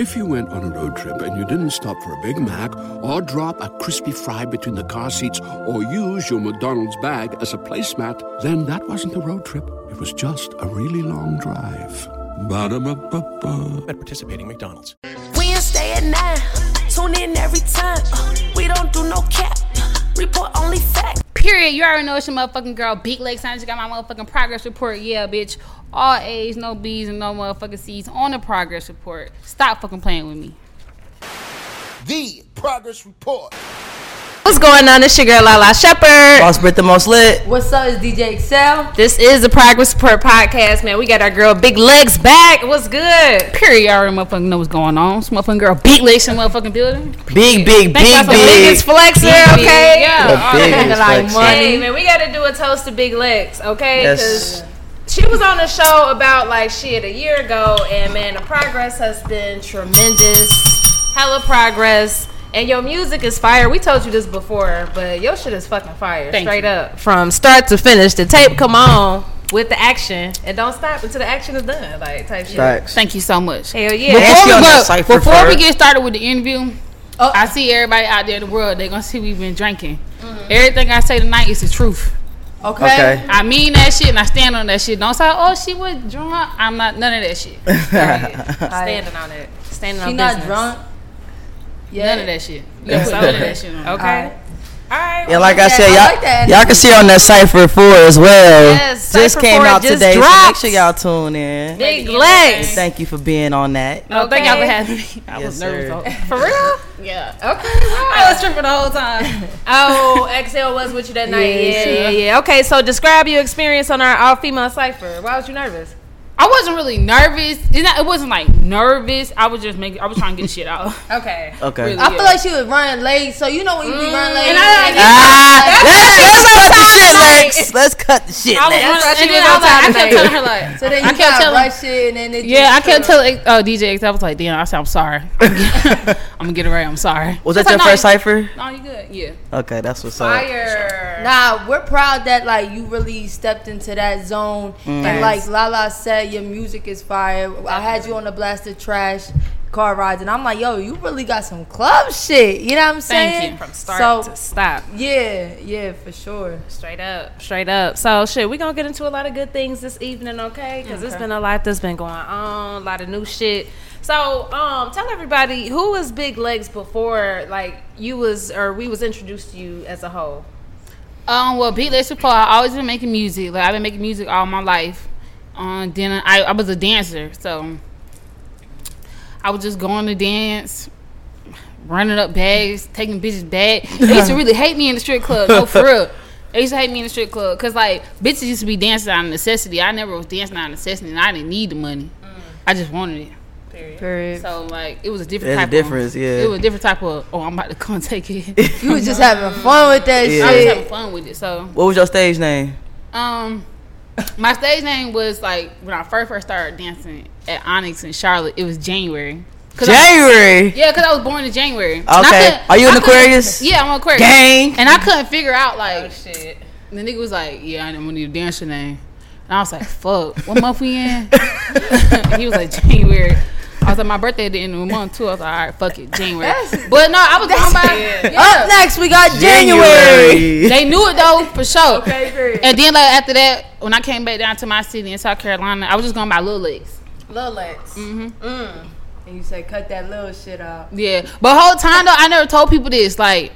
If you went on a road trip and you didn't stop for a Big Mac or drop a crispy fry between the car seats or use your McDonald's bag as a placemat, then that wasn't a road trip. It was just a really long drive. Ba-da-ba-ba-ba. At participating McDonald's. Wednesday at 9. Tune in every time. Uh, we don't do no cap. Report only fact. Period. You already know it's your motherfucking girl, Big Lex. I just got my motherfucking progress report. Yeah, bitch. All A's, no B's, and no motherfucking C's on the progress report. Stop fucking playing with me. The Progress Report. What's going on? It's your girl Lala Shepherd. Boss Brit the most lit. What's up? It's DJ Excel. This is the Progress Report podcast, man. We got our girl Big Lex back. What's good? Period. You already motherfucking know what's going on. This motherfucking girl, Big Lex in motherfucking building. Big, big, Thank big, y'all for The big. biggest flexer, Big, okay? Yeah. The all biggest that. Like flexer. money. Hey, man, we got to do a toast to Big Lex, okay? Yes. she was on the show about like shit a year ago, and man, the progress has been tremendous. Hella progress. And your music is fire. We told you this before, but your shit is fucking fire. Thank straight you. up. From start to finish. The tape come on with the action. And don't stop until the action is done. Like type shit. Facts. Thank you so much. Hell yeah. Before, we, that go- before we get started with the interview, Oh. I see everybody out there in the world. They're gonna see we've been drinking. Everything I say tonight is the truth. Okay. Okay. I mean that shit and I stand on that shit. Don't say, oh, she was drunk. I'm not none of that shit. Standing on it. Standing on business. She on not business. drunk. Yeah. None of that shit. You gotta put none of that shit on. Okay. All right. Yeah, like I that. said, y'all, like y'all can see on that Cypher 4 as well. Yes, just Cypher came out just today, so make sure y'all tune in. Big Lex. Thank you for being on that. No, thank y'all for having me. I Yes, was nervous. sir. though. For real? Yeah. Okay. I was tripping the whole time. Oh, XL was with you that night. Yeah, Yeah, yeah, yeah. Okay, so describe your experience on our all female cipher. Why was you nervous? I wasn't really nervous. It's not, it wasn't like nervous. I was just making. I was trying to get shit out. Okay. Okay. Really. I feel like she was running late, so you know when you be running late. And I- and- Ah, let's, let's cut the shit, Like- Lex. Let's cut the shit, I was Lex. running, why she and was then I, was like, I kept telling her like. so then I you kept got telling. rush shit, and then it Yeah, I just- kept telling uh, DJ X. I was like, damn. I said, I'm sorry. I'm gonna get it right. I'm sorry. Was that your like, no, first Cypher? No, you good. Yeah. Okay, that's what's up. Fire. Nah, we're proud that like you really stepped into that zone, and like Lala said, your music is fire. I had you on the blasted trash car rides, and I'm like, yo, you really got some club shit. You know what I'm saying? Thank you. From start So to stop. yeah, yeah, for sure. Straight up. Straight up. So, shit, we're going to get into a lot of good things this evening, okay? Because it's been a lot that's been going on, a lot of new shit. So, um, tell everybody who was Big Lex before, like, you was, or we was introduced to you as a whole. Um, well, Big Lex Paul, I always been making music. Like I've been making music all my life. Then I, I was a dancer, so I was just going to dance, running up bags, taking bitches back. They used to really hate me in the strip club. No, for real. They used to hate me in the strip club because like bitches used to be dancing out of necessity. I never was dancing out of necessity, and I didn't need the money. I just wanted it. Period. So like it was a different There's a difference, of, yeah. It was a different type of. Oh, I'm about to come take it. You was just having fun with that Yeah. I was having fun with it. So What was your stage name? Um, my stage name was like when I first first started dancing at Onyx in Charlotte. It was January. I- January. yeah, because I was born in January. Okay. Are you an Aquarius? Yeah, I'm an Aquarius. Gang. And I couldn't figure out like Oh, Shit. the nigga was like, "Yeah, I didn't want to need a dancer name." And I was like, "Fuck, what month we in?" he was like, "January." I was like, "My birthday at the end of the month too." I was like, "All right, fuck it, January." But no, I was going by. Up next, we got January. They knew it though for sure. Okay, period. And then like after that, when I came back down to my city in South Carolina, I was just going by Little Lex. Lil Lex. Mm-hmm. And you say cut that little shit out. Yeah, but whole time though, I never told people this. Like,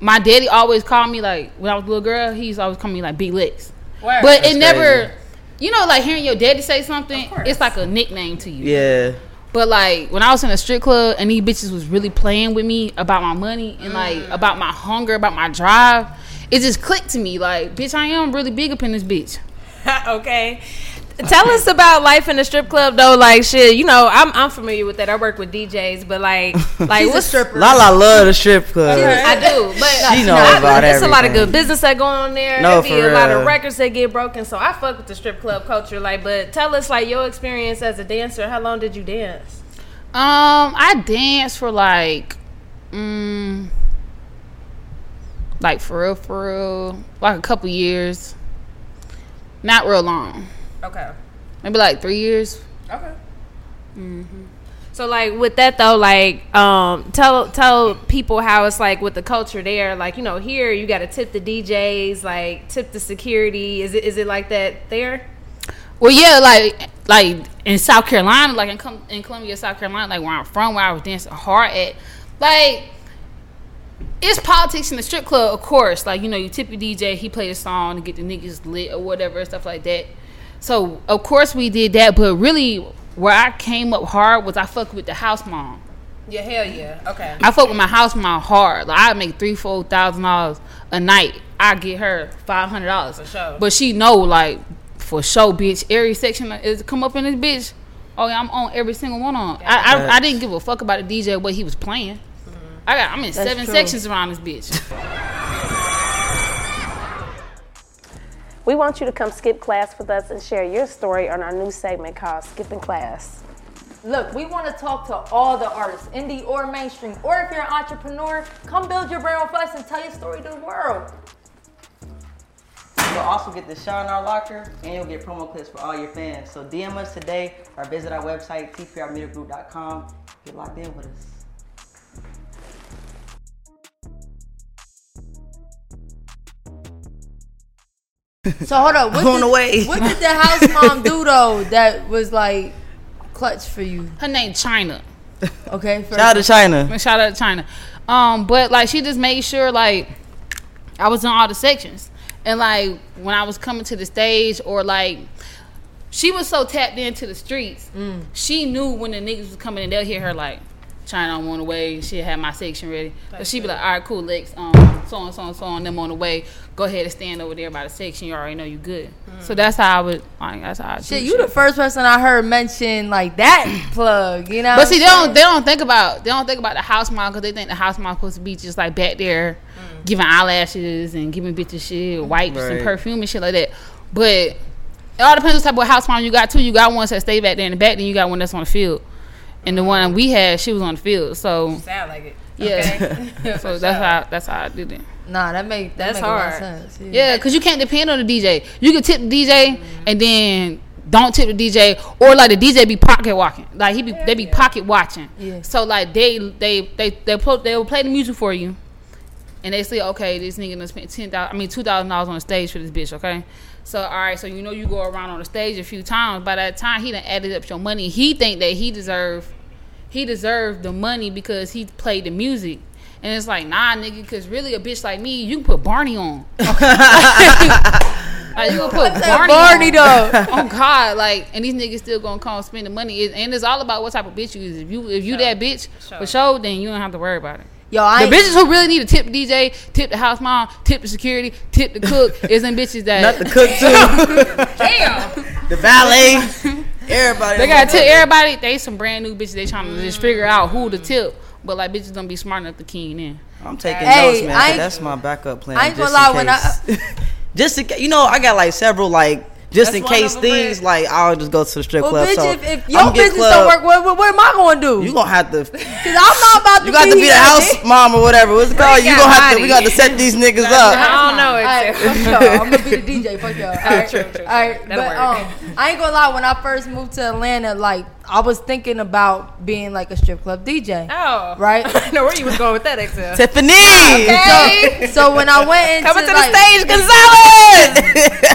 my daddy always called me like when I was a little girl. He's always call me like Big Lex. Word. But That's it never, crazy. you know, like hearing your daddy say something, it's like a nickname to you. Yeah. But like when I was in a strip club and these bitches was really playing with me about my money and like Mm. about my hunger, about my drive, it just clicked to me. Like, bitch, I am really big up in this bitch. okay. Tell us about life in the strip club though. Like shit, you know, I'm I'm familiar with that. I work with DJs, but like like She's a what's stripper. Lala love the strip club. I do, but She know I- about There's a lot of good business that go on there. No, there be for a lot of records that get broken. So I fuck with the strip club culture. Like, but tell us like your experience as a dancer. How long did you dance? Um, I danced for like, mm, like for real, for real, like a couple years. Not real long, Okay. maybe like three years. Okay. Mhm. So like with that though, like um, tell tell people how it's like with the culture there. Like you know, here you got to tip the DJs, like tip the security. Is it is it like that there? Well, yeah, like like in South Carolina, like in, Com- in Columbia, South Carolina, like where I'm from, where I was dancing hard at, like it's politics in the strip club, of course. Like you know, you tip your DJ, he play a song to get the niggas lit or whatever, stuff like that. So of course we did that, but really where I came up hard was I fucked with the house mom. Yeah, hell yeah. Okay. I fuck with my house mom hard. Like I make three, four thousand dollars a night. I get her five hundred dollars. For sure. But she know like for sure, bitch. Every section is come up in this bitch. Oh yeah, I'm on every single one on. I, I I didn't give a fuck about the DJ what he was playing. Mm-hmm. I got I'm in seven true. sections around this bitch. We want you to come skip class with us and share your story on our new segment called Skipping Class. Look, we want to talk to all the artists, indie or mainstream, or if you're an entrepreneur, come build your brand with us and tell your story to the world. You'll also get the shot in our locker, and you'll get promo clips for all your fans. So DM us today or visit our website, tprmediagroup.com. Get locked in with us. So hold up, what On did, the way. what did the house mom do though that was like clutch for you? Her name China. Okay, first Shout out to China. Shout out to China. Um, but like she just made sure like I was in all the sections. And like when I was coming to the stage or like she was so tapped into the streets, she knew when the niggas was coming and they'll hear her like China I'm on the way. She had my section ready. But she'd be like, all right, cool, Lex. Um, so on, so on, so on. Them on the way. Go ahead and stand over there by the section. You already know you good. So mm. that's how I would. Like, that's how I do Shit, you the first person I heard mention like that plug. You know, But see, they don't they don't think about they don't think about the house mom because they think the house mom supposed to be just like back there mm. giving eyelashes and giving bitches shit, mm. wipes and perfume and shit like that. But it all depends what type of house mom you got too. You got ones that stay back there in the back, then you got one that's on the field. And the one we had, she was on the field. So Sound like it. yeah, so that's how that's how I did it. Nah, that make that That's make a lot of hard. sense. Yeah. Yeah, because you can't depend on the DJ. You can tip the DJ and then don't tip the DJ, or like the DJ be pocket walking. Like he be, they be pocket watching. Yeah. So like they they they they put they will play the music for you, and they say okay, this nigga done spent ten thousand, I mean two thousand dollars on the stage for this bitch. Okay. So all right, so you know you go around on the stage a few times. By that time, he done added up your money. He think that he deserve he deserved the money because he played the music. And it's like, nah, nigga, because really a bitch like me, you can put Barney on. like, you can put Barney, Barney on. though. Oh God, like, and these niggas still gonna come spend the money. It- And it's all about what type of bitch you is. If you if you that bitch for sure, then you don't have to worry about it. Yo, I The ain't- bitches who really need to tip the DJ, tip the house mom, tip the security, tip the cook is them bitches that Not the cook too. damn. the valet. Everybody. They gotta tip everybody. They some brand new bitches. They trying to just figure out who to tip. But like bitches don't be smart enough to key in. I'm taking Hey, notes, man. I 'cause that's my backup plan. I ain't just gonna in lie, case. Uh, just in case, you know, I got like several like just That's in case things Rick. like I'll just go to the strip Well, club. bitch, so if, if I'ma your get business club- don't work, what, what, what am I gonna do? you gonna have to. Cause I'm not about to You got to be the house bitch. mom or whatever. What's it called? You got gonna have to. We got to set these niggas up. I don't know. Alright, Except. fuck. I'm gonna be the DJ. Fuck y'all. Alright, True, true, true. alright. But That'll work. um, I ain't gonna lie. When I first moved to Atlanta, like I was thinking about being like a strip club DJ. Oh. Right. I know where you was going with that, Excel. Tiffany. So, so when I went into Coming to the like, stage, Gonzalez.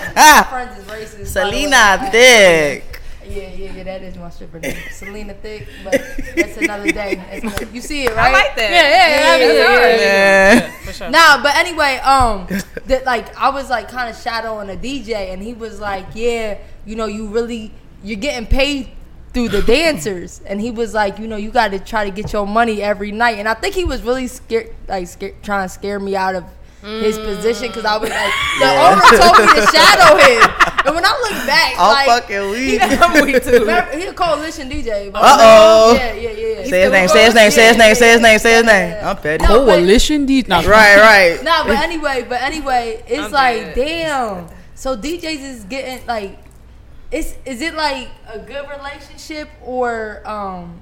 Friends is racist. by the way. Selena Thick. Yeah, yeah, yeah. That is my stripper name, Selena Thick. But that's another day. That's another- you see it, right? I like that. Yeah, yeah, yeah, yeah, yeah, Yeah. Nah, but anyway, um, that like I was like kind of shadowing a DJ, and he was like, "Yeah, you know, you really you're getting paid through the dancers," and he was like, "You know, you got to try to get your money every night," and I think he was really scared, like scared, trying to scare me out of. His position because I was like the owner told me to shadow him, and when I look back, I'm like fucking weak. Me too. remember, he a coalition DJ. but- Uh-oh. Yeah, yeah, yeah. Say his name. Say his name. Say his name. Say his name. Say his name. I'm petty. No, Coalition DJ. No, Right. Right. Nah, but anyway, but anyway, it's I'm like, dead. damn. So DJs is getting like, it's is it like a good relationship or um,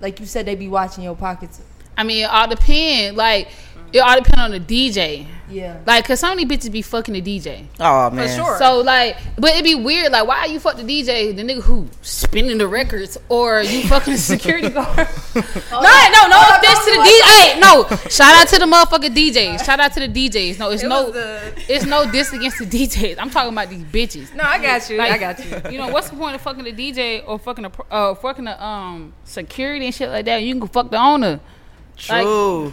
like you said they be watching your pockets? I mean, it all depends. Like, it all depends on the DJ. Yeah. Like, cause so many bitches be fucking the DJ. Oh man. sure. So like, but it'd be weird. Like, why you fuck the DJ, the nigga who spinning the records, or you fucking the security guard? no, no, no offense to the DJ. Hey, no, shout out to the motherfucking DJs. Shout out to the DJs. No, it's It no, the- it's no diss against the DJs. I'm talking about these bitches. No, I got you. Like, I got you. You know what's the point of fucking the DJ or fucking the uh fucking the um security and shit like that? You can fuck the owner. Like- True.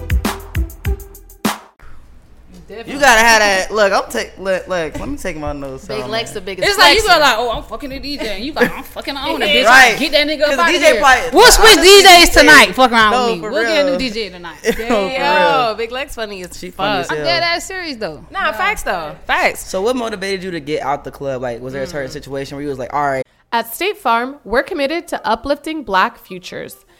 You gotta have that. Look, I'm take. Look, look. Let me take my nose. Big on, Lex, the biggest. It's like you flexer. go like, oh, I'm fucking the DJ, and you like, I'm fucking the owner, bitch. Right. Get that nigga up out DJ here. probably- we'll switch DJs DJ tonight. Fuck around No, with me. We'll get a new. DJ tonight. No, Yo. Big Lex funny as She funny as fuck. hell. Dead ass serious though. Nah, facts though. Facts. So what motivated you to get out the club? Like, was there a certain Mm. situation where you was like, all right, At State Farm, we're committed to uplifting Black futures.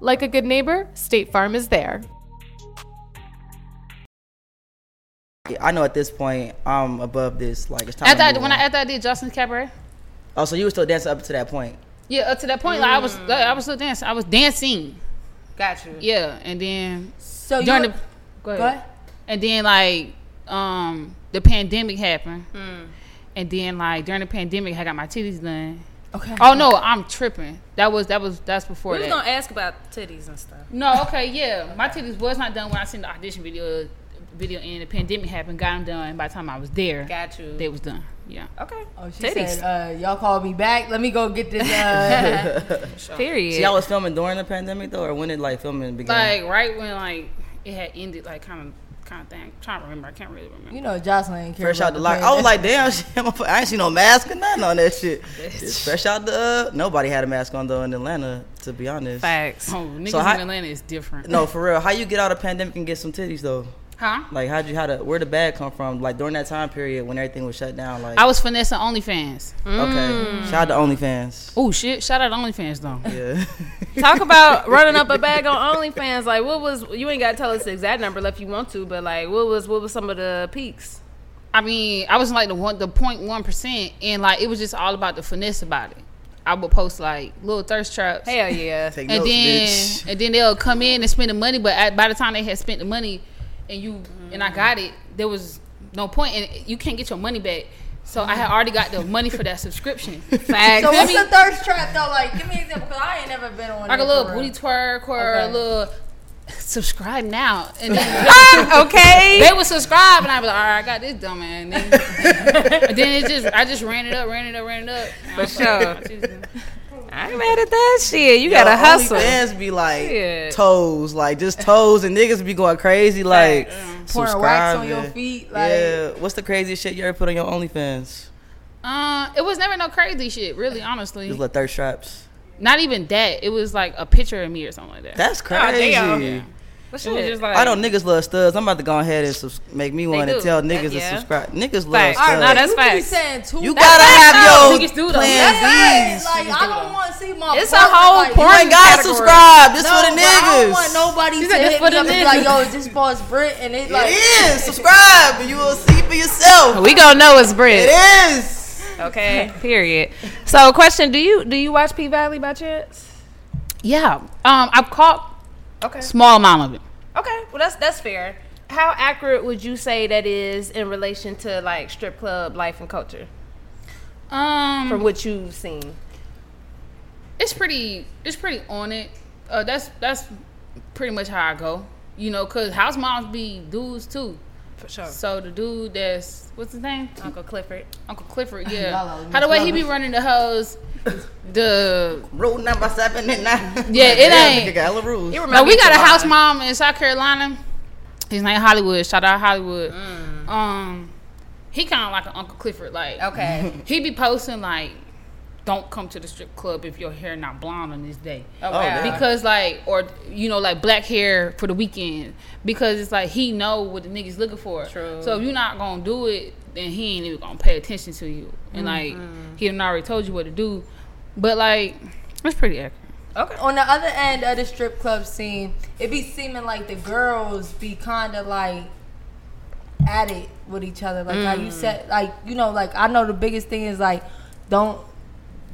Like a good neighbor, State Farm is there. I know at this point I'm above this. Like, it's time. After to I, move when on. I after I did Joseline's Cabaret, oh, so you were still dancing up to that point? yeah, up to that point, like I was, like, I was still dancing. I was dancing. Got you. Yeah, and then So during were- the go ahead. Go ahead. and then like um the pandemic happened, Hmm. and then like during the pandemic, I got my titties done. Okay. Oh no, I'm tripping. That was that was that's before We was that. gonna ask about titties and stuff. No, okay, yeah. My titties was not done when I seen the audition video. Video and the pandemic happened. Got them done. By the time I was there, Got you. they was done. Yeah. Okay. Oh, she Titties. said, uh, "Y'all called me back. Let me go get this." Uh, Period. So y'all was filming during the pandemic though, or when did like filming begin? Like right when like it had ended, like kind of kind of thing. trying to remember. I can't really remember. you know, Joseline ain't care Fresh out the the lock. I was like, damn, shit, I ain't seen no mask or nothing on that shit. Just fresh out the. Uh, nobody had a mask on though in Atlanta, to be honest. Facts. Oh, niggas So how- in Atlanta is different. No, for real. How you get out of pandemic and get some titties though? Huh? Like, how'd you how to where the bag come from? Like during that time period when everything was shut down. Like, I was finessing OnlyFans. okay. Mm. Shout out to OnlyFans. Oh shit! Shout out to OnlyFans though. Yeah. Talk about running up a bag on OnlyFans. Like, what was you ain't got to tell us the exact number if you want to, but like, what was what was some of the peaks? I mean, I was like the one, the point one percent, and like it was just all about the finesse about it. I would post like little thirst traps. Hell yeah. Take and notes, then bitch. and then they'll come in and spend the money, but at, by the time they had spent the money, and you and I mm. got it, there was no point, and you can't get your money back. So I had already got the money for that subscription. Facts. So what's me- the thirst trap though? Like, give me an example, cause I ain't never been on. like a little booty twerk or Okay. a little subscribe now, and then ah, okay. they would subscribe, and I'd be like, all right, I got this dumb man. And then, and then it just, I just ran it up, ran it up, ran it up. For sure. I ain't mad at that shit. You gotta Yo, hustle. OnlyFans be like Shit. toes, like just toes, and niggas be going crazy, like Pouring wax on your feet, like- yeah. What's the craziest shit you ever put on your OnlyFans? Uh, it was never no crazy shit, really, honestly. Just little thirst traps. Not even that. It was like a picture of me or something like that. That's Oh, crazy. damn. What It was just like I know niggas love studs. I'm about to go ahead and subs- make me one and do. tell That- niggas to subscribe. Niggas love Facts. studs. No, that's you could be saying two. you That's gotta have though. your Niggas do plan That's right. Like I don't want my. It's a whole like, porn You ain't gotta category. subscribe. This No, for the but I don't want nobody to said this hit for me the up and be like, "Yo, is this boss Brit?" And it like, it is. Subscribe, and you will see for yourself. We gonna know it's Brit. It is. Okay. Period. So, question: Do you do you watch P Valley by chance? yeah. Um, I've caught Okay. small amount of it. Okay. Well, that's that's fair. How accurate would you say that is in relation to like strip club life and culture Um, from what you've seen? It's pretty. It's pretty on it. Uh, that's that's pretty much how I go. You know, cause house moms be dudes too. For sure. So the dude that's what's his name? Uncle Clifford. Uncle Clifford. Yeah. Y'all How the way he be running the hoes. The Rule number seven and nine. Yeah, it Damn, ain't- got hella rules. You No, we got a house Javon. mom in South Carolina. His name Hollywood. Shout out Hollywood. Mm. Um, he kind of like an Uncle Clifford. Like, Okay. he be posting like, "Don't come to the strip club if your hair not blonde on this day." Oh, wow. Because like, or you know, like black hair for the weekend. Because it's like he know what the niggas looking for. True. So if you're not gonna do it, then he ain't even gonna pay attention to you. And like, Mm-hmm. he done already told you what to do. But like, it's pretty accurate. Okay. On the other end of the strip club scene, it be seeming like the girls be kind of like at it with each other. Like how you said, like you know, like I know the biggest thing is like don't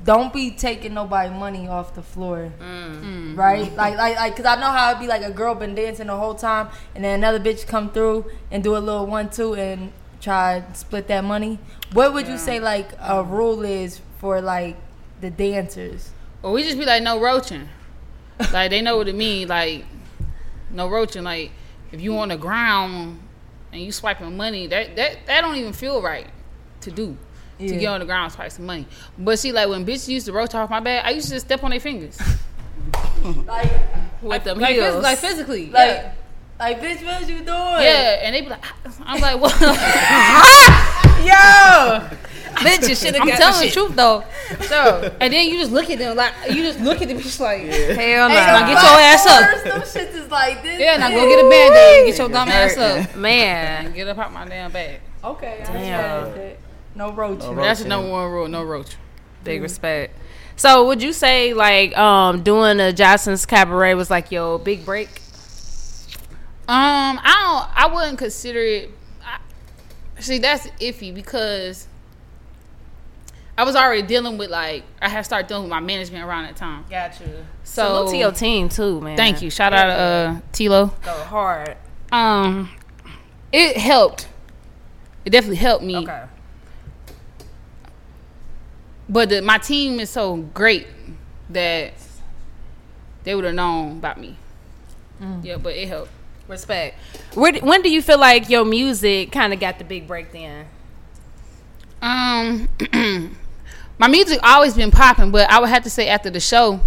don't be taking nobody money off the floor, mm. right? Like like like because I know how it'd be like a girl been dancing the whole time, and then another bitch come through and do a little one two and try to split that money. What would you say like a rule is for like the dancers? Or we just be like, no roaching. like they know what it mean. Like no roaching. Like if you on the ground and you swiping money, that that that don't even feel right to do. To get on the ground and swipe some money. But see, like when bitches used to roach off my back, I used to just step on their fingers. Like With them like, phys- heels. like physically. like yeah. like bitch, what you doing? Yeah, and they be like, I'm like, what? Yo, bitch, you should have I'm telling the the truth though. So, and then you just look at them like you just look at the bitch like, Hell no. Now get your ass up. First, them shits is like this. yeah, now big. go get a band aid and get your dumb ass up Man. get up out my damn bag. Okay, I Damn. Respect it. No roaching. No That's the number one rule: no roach. Big respect. So would you say like um doing the Joseline's Cabaret was like your big break? Um, I don't. I wouldn't consider it. I, see, that's iffy because I was already dealing with like I had started dealing with my management around that time. Got you. So Salute to your team too, man. Thank you. Shout out to uh, Tilo. Go hard. Um, it helped. It definitely helped me. Okay. But the, my team is so great that they would have known about me. Mm. Yeah, but it helped. Respect. Where, when do you feel like your music kind of got the big break then? Um, my music always been popping, but I would have to say after the show,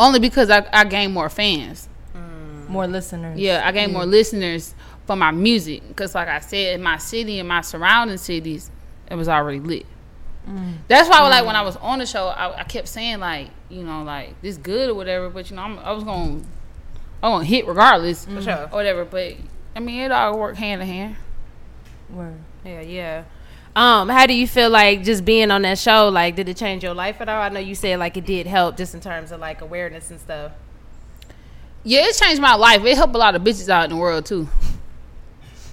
only because I, I gained more fans. Mm. More listeners. Yeah, I gained more mm. listeners for my music because, like I said, in my city and my surrounding cities, it was already lit. That's why, like, when I was on the show, I, I kept saying like, you know, like this good or whatever. But you know, I'm, I was gonna, I gonna hit regardless, For sure. or whatever. But I mean, it all worked hand in hand. Word. Yeah, yeah. Um, how do you feel like just being on that show? Like, did it change your life at all? I know you said like it did help, just in terms of like awareness and stuff. Yeah, it changed my life. It helped a lot of bitches out in the world too.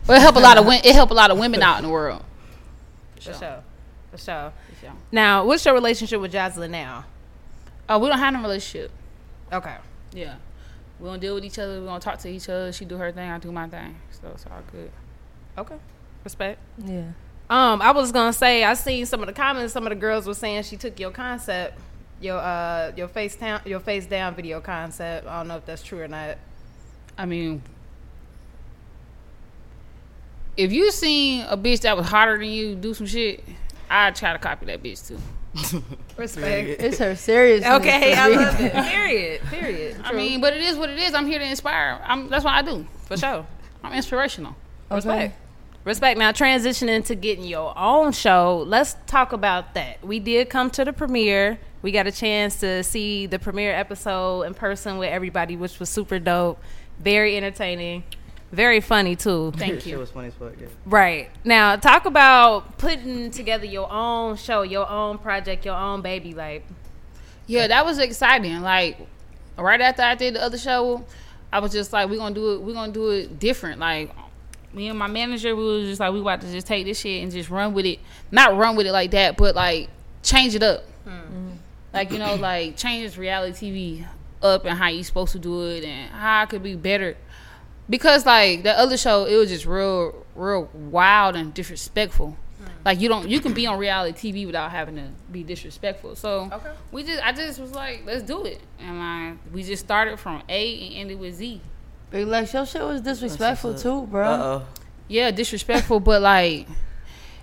But it helped a lot of it helped a lot of women out in the world. For sure. For sure. sure. Now, what's your relationship with Joseline now? Uh, we don't have no relationship. Okay. Yeah, we don't deal with each other. We don't talk to each other. She do her thing, I do my thing. So it's all good. Okay. Respect. Yeah. Um, I was gonna say I seen some of the comments. Some of the girls were saying she took your concept, your uh, your face down, your face down video concept. I don't know if that's true or not. I mean, if you seen a bitch that was hotter than you do some shit, I'd try to copy that bitch too. Respect. It's her serious. Okay, for I love it. Period. Period. I mean, but it is what it is. I'm here to inspire. I'm, that's what I do. for sure. I'm inspirational. Respect. Respect. Now transitioning to getting your own show. Let's talk about that. We did come to the premiere. We got a chance to see the premiere episode in person with everybody, which was super dope. Very entertaining. Very funny too. Thank Shit you. was funny as fuck. Yeah. Right. Now talk about putting together your own show, your own project, your own baby. Like Yeah, that was exciting. Like right after I did the other show, I was just like, we're gonna do it. We're gonna do it different. Like me and my manager, we was just like, we about to just take this shit and just run with it. Not run with it like that, but like change it up. Hmm. Mm-hmm. Like you know, like change reality TV up and how you supposed to do it and how it could be better. Because like the other show, it was just real, real wild and disrespectful. Like you don't, you can be on reality TV without having to be disrespectful. So Okay. we just, I just was like, let's do it, and like we just started from A and ended with Z. Big Lex, your shit was disrespectful too, bro. Uh oh. Yeah, disrespectful, but like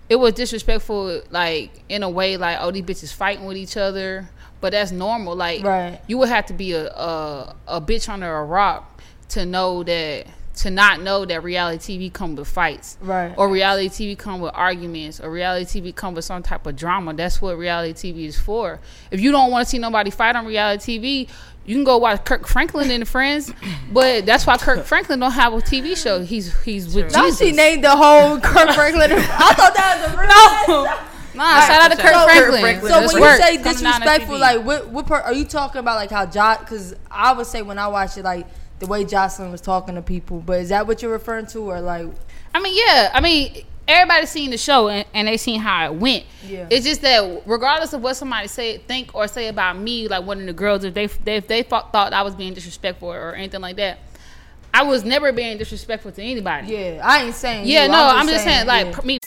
it was disrespectful, like in a way, like oh these bitches fighting with each other, but that's normal. Like Right. you would have to be a a, a bitch under a rock to know that to not know that reality TV come with fights, Right. Or reality TV come with arguments, or reality TV come with some type of drama. That's what reality TV is for. If you don't want to see nobody fight on reality TV, you can go watch Kirk Franklin and Friends. But that's why Kirk Franklin don't have a TV show. He's he's with Now she named the whole Kirk Franklin. I thought that was a real no. Nah, shout out to Kirk So- Franklin. So This when you say Coming down on disrespectful, like what what part are you talking about? Like how Josh? Because I would say when I watch it, like the way Joseline was talking to people. But is that what you're referring to, or like? I mean, yeah. I mean, everybody's seen the show and, and they seen how it went. Yeah. It's just that regardless of what somebody say, think or say about me, like one of the girls, if they they, if they thought, thought I was being disrespectful or anything like that, I was never being disrespectful to anybody. Yeah, I ain't saying. Yeah, you. no, I'm just saying, like yeah. me.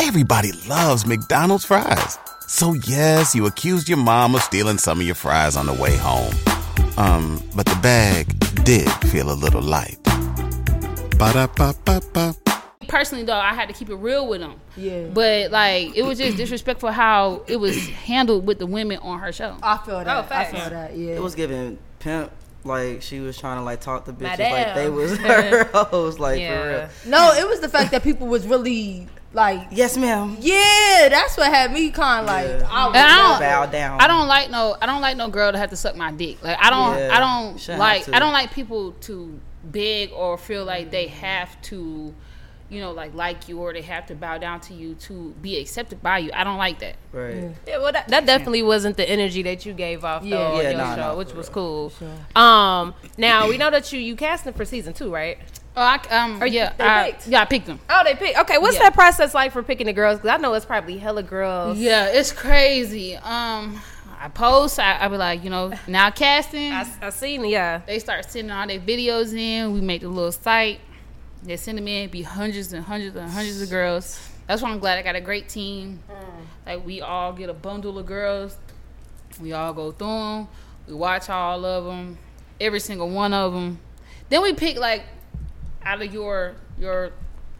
Everybody loves McDonald's fries. So yes, you accused your mom of stealing some of your fries on the way home. Um, but the bag did feel a little light. Ba-da-ba-ba-ba. Personally, though, I had to keep it real with them. Yeah. But like, it was just disrespectful how it was handled with the women on her show. I feel that. Oh, I facts. feel that. Yeah. It was giving pimp like she was trying to like talk to bitches like they was her hoes like Yeah. for real. no, it was the fact that people was really like, Yes, ma'am. yeah, that's what had me kind of like. Yeah. I was And I don't- Bow down. I don't like no. I don't like no girl to have to suck my dick. Like I don't. Yeah, I don't shouldn't like. I don't like people to beg or feel like they have to, you know, like like you or they have to bow down to you to be accepted by you. I don't like that. Right. Yeah, well, that, that definitely wasn't the energy that you gave off though Yeah. on Yeah, your nah, show, nah, which was real. cool. Um, now we know that you you casting for season two, right? Oh, I, um, Or yeah, they I, picked? yeah, I picked them. Oh, they picked. Okay, what's Yeah. that process like for picking the girls? Because I know it's probably hella girls. Yeah, it's crazy. Um, I post. I, I be like, you know, now casting. I, I seen. Yeah, they start sending all their videos in. We make the little site. They send them in. Be hundreds and hundreds and hundreds of girls. That's why I'm glad I got a great team. Mm. Like we all get a bundle of girls. We all go through them. We watch all of them, every single one of them. Then we pick like out of your your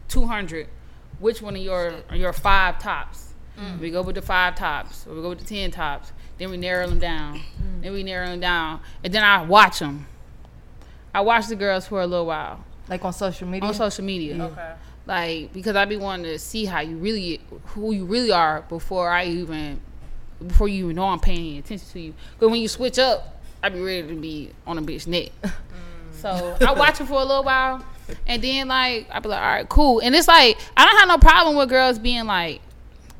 200, which one of your your five tops. Mm. We go with the five tops, or we go with the ten tops. Then we narrow them down. Mm. Then we narrow them down, and then I watch them. I watch the girls for a little while like on social media. on social media. Okay. Like because I be wanting to see how you really, who you really are before I even, before you even know I'm paying attention to you. Because when you switch up, I be ready to be on a bitch neck. Mm. so I watch it for a little while, and then like I be like, all right, cool. And it's like I don't have no problem with girls being like,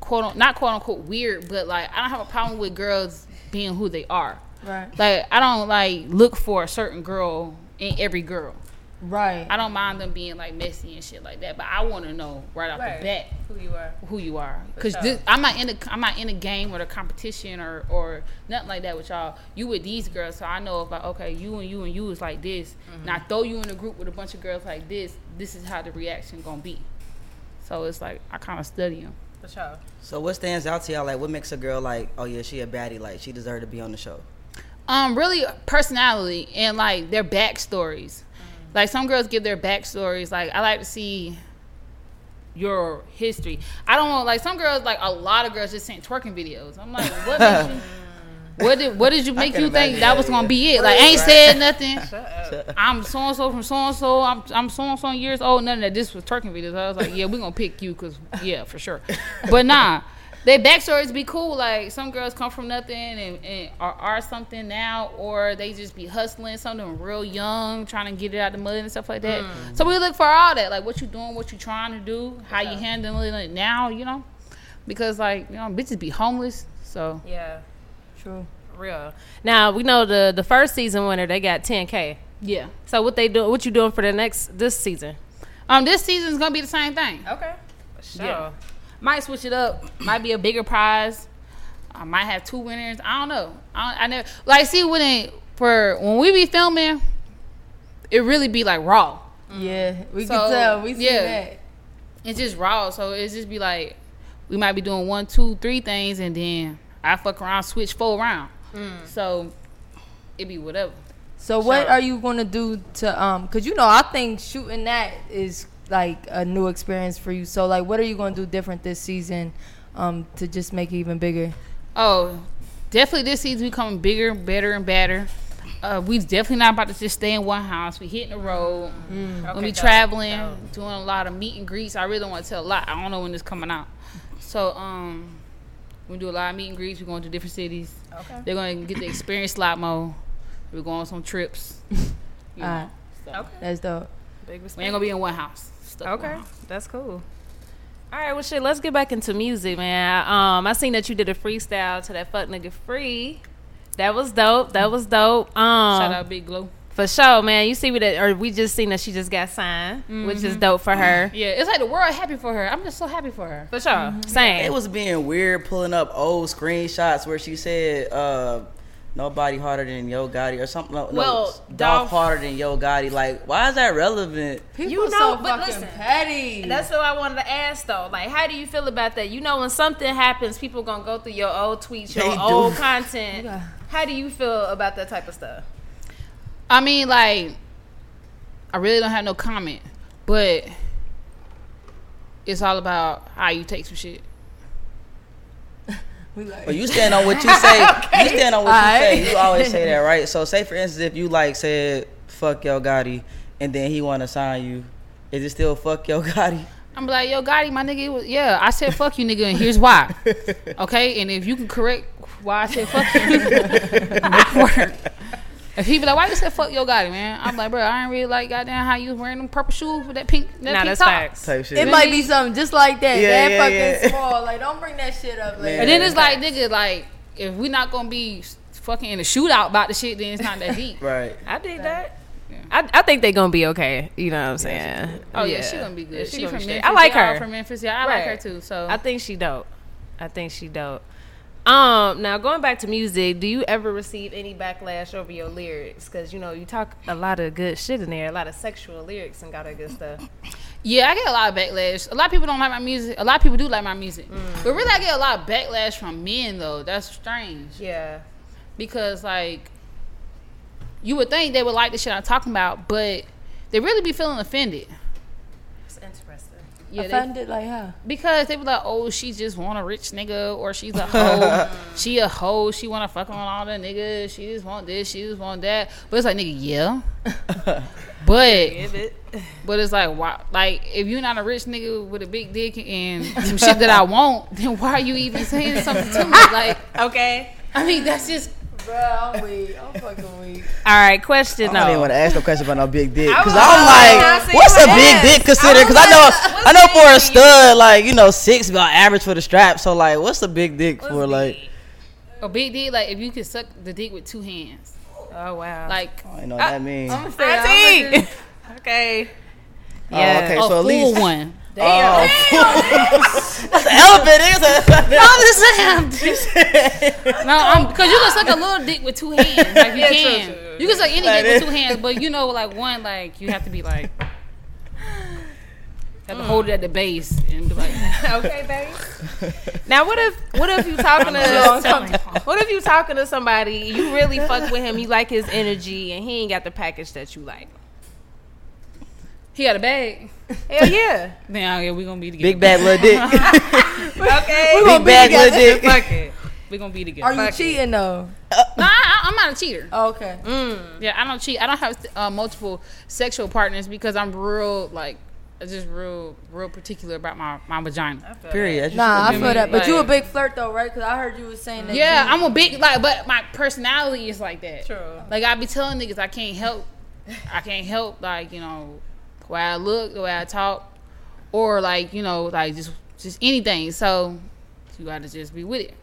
quote un- not quote unquote weird, but like I don't have a problem with girls being who they are. Right. Like I don't like look for a certain girl in every girl. Right. I don't mind them being like messy and shit like that, but I want to know right off Right. the bat Who you are? who you are, because sure. I'm not in a I'm not in a game or a competition or or nothing like that with y'all. You with these girls, so I know if like okay, you and you and you is like this, and I throw you in a group with a bunch of girls like this, this is how the reaction gonna be. So it's like I kind of study them. For sure. So what stands out to y'all? Like, what makes a girl like, oh yeah, she a baddie, like she deserved to be on the show? Um, really personality and like their backstories. Like some girls give their backstories. Like I like to see your history. I don't know. Like some girls, like a lot of girls just sent twerking videos. I'm like, what made you? What did what did you make you think that that, was gonna yeah. be it? Like ain't said nothing. I'm so and so from so and so. I'm I'm so and so years old. None of that. This was twerking videos. I was like, yeah, we gonna pick you because yeah, for sure. But nah, their backstories be cool. Like some girls come from nothing and, and are, are something now, or they just be hustling. something real young, trying to get it out the mud and stuff like that. So we look for all that, like what you doing, what you trying to do, how you handling it now. You know, because like you know, bitches be homeless. So Yeah. True. Real. Now we know the the first season winner they got 10k. yeah. So what they do? What you doing for the next this season? Um, this season's gonna be the same thing. Okay. For sure. Yeah. Might switch it up. Might be a bigger prize. I might have two winners. I don't know. I, I never like see when it for when we be filming, it really be like raw. Yeah, we So, can tell. We see yeah. that. It's just raw. So it's just be like we might be doing one, two, three things, and then I fuck around, switch four around. So it be whatever. So what Sure. are you gonna do to um? Cause you know I think shooting that is like a new experience for you. So like, what are you gonna do different this season, um, to just make it even bigger? Oh, definitely this season becoming bigger, better, and better. Uh, we definitely not about to just stay in one house. We hitting the road. Mm. When Okay, we dope, traveling, doing a lot of meet and greets. I really don't want to tell a lot. I don't know when this coming out. So um, we do a lot of meet and greets. We're going to different cities. Okay. They're going to get to experience slot mo. We're going on some trips. You know, Alright. so. Okay. That's dope. Big We ain't gonna be in one house. Stuck in one Okay, house. that's cool. All right, well, shit. Let's get back into music, man. Um, I seen that you did a freestyle to that fuck nigga free. That was dope. That was dope. Um, Shout out Big Glow. for sure, man. You see what that, or we just seen that she just got signed, which is Mhm. dope for her. Yeah, it's like the world happy for her. I'm just so happy for her. For sure. Same. It was being weird pulling up old screenshots where she said, uh, "Nobody harder than Yo Gotti" or something. No, Well, no, Dolph Dolph- harder than Yo Gotti. Like, why is that relevant? People You know, so but fucking listen, petty. That's what I wanted to ask though. Like, how do you feel about that? You know, when something happens, people gonna go through your old tweets, your They do. old content. How do you feel about that type of stuff? I mean, like, I really don't have no comment, but it's all about how you take some shit. But you stand on what you say. You stand on what you Alright. say. You always say that, right? So, say for instance, if you like said "fuck Yo Gotti" and then he want to sign you, is it still "fuck Yo Gotti"? I'm like, yo, Gotti, my nigga, was, yeah, I said fuck you, nigga, and here's why. Okay, and if you can correct why I said fuck you, make it work. If he be like, why you said fuck yo Gotti, man? I'm like, bro, I ain't really like goddamn how you was wearing them purple shoes with that pink, that Nah, pink that's top. facts. Type shit. it might be something just like that. Yeah, that yeah, fucking yeah. small. Like, don't bring that shit up later. And then it's like, nigga, like, if we not gonna be fucking in a shootout about the shit, then it's not that deep. right. I did that. I, I think they gonna be okay. You know what I'm saying? Oh yeah, she gonna be good. Yeah, she, from be Memphis. I like her. From Memphis, yeah, I Right. like her too. So I think she dope. I think she dope. Um, now going back to music, do you ever receive any backlash over your lyrics? Because you know you talk a lot of good shit in there, a lot of sexual lyrics and got a good stuff. Yeah, I get a lot of backlash. A lot of people don't like my music. A lot of people do like my music. Mm. But really, I get a lot of backlash from men, though. That's strange. Yeah, Because, like, you would think they would like the shit I'm talking about, but they really be feeling offended. It's interesting. Yeah, they- Offended, like how? because they be like, oh, she just want a rich nigga, or she's a hoe. she a hoe. She want to fuck on all the niggas. She just want this. She just want that. But it's like, nigga, yeah. but it. But it's like, why? Like, if you're not a rich nigga with a big dick and some shit that I want, then why are you even saying something to me? Like, Okay. I mean, that's just. Bro, I'm weak. I'm fucking weak. All right. Question I don't even want to ask no question about no big dick because I'm like, what's a big asked. dick considered? Because I know, I know for a stud, like you know, six about average for the strap. So like, what's a big dick for? Like, A big dick, like, if you could suck the dick with two hands. Oh wow. Like, I know what that means. I'm gonna say, I'm okay. Oh, Yeah. okay, a so full at least one. Oh, that's an elephant. I'm just saying. no, I'm because you can suck a little dick with two hands. Like you Yeah, true, can. true, true. You can suck any Like dick with two hands, but you know, like one, like you have to be like. Have to hold it at the base and be like, okay, babe. Now, what if what if you talking to you. what if you talking to somebody you really fuck with him, you like his energy, and he ain't got the package that you like? He got a bag. Hell yeah. Then yeah, we gonna be together. Big bad little dick. Okay. Big bad little dick. Fuck it. We gonna be together. Are you Fuck it. cheating though? No, I, I'm not a cheater. Oh, okay. Yeah, I don't cheat. I don't have uh, multiple sexual partners because I'm real like just real real particular about my my vagina. Period. As Nah, I feel that. But you a big flirt though, right? Because I heard you was saying that. Yeah, you, I'm a big like, but my personality is like that. True. Like I be telling niggas I can't help, I can't help like you know, the way I look, the way I talk, or like you know like just just anything. So you gotta just be with it.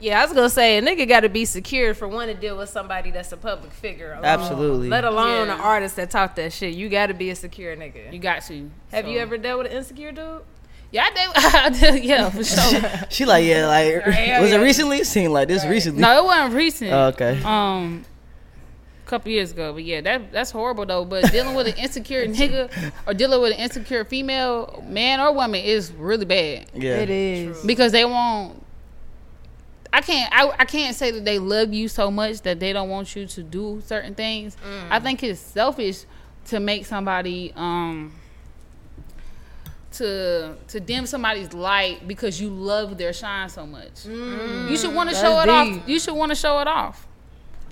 Yeah, I was gonna say a nigga got to be secure for one to deal with somebody that's a public figure. alone. Absolutely. Let alone Yeah. an artist that talk that shit. You got to be a secure nigga. You got to. Have you ever dealt with an insecure dude? Yeah, I did. I did. Yeah, for sure. She like, yeah, like, Right, was yeah. it recently? Seemed like this recently. no, it wasn't recent. Oh, okay. Um, a couple years ago, but yeah, that that's horrible though. But dealing with an insecure nigga or dealing with an insecure female, man or woman, is really bad. Yeah. It is. because they won't I can't I, I can't say that they love you so much that they don't want you to do certain things. I think it's selfish to make somebody um to to dim somebody's light because you love their shine so much. You should want to That's show it off. You should want to show it off.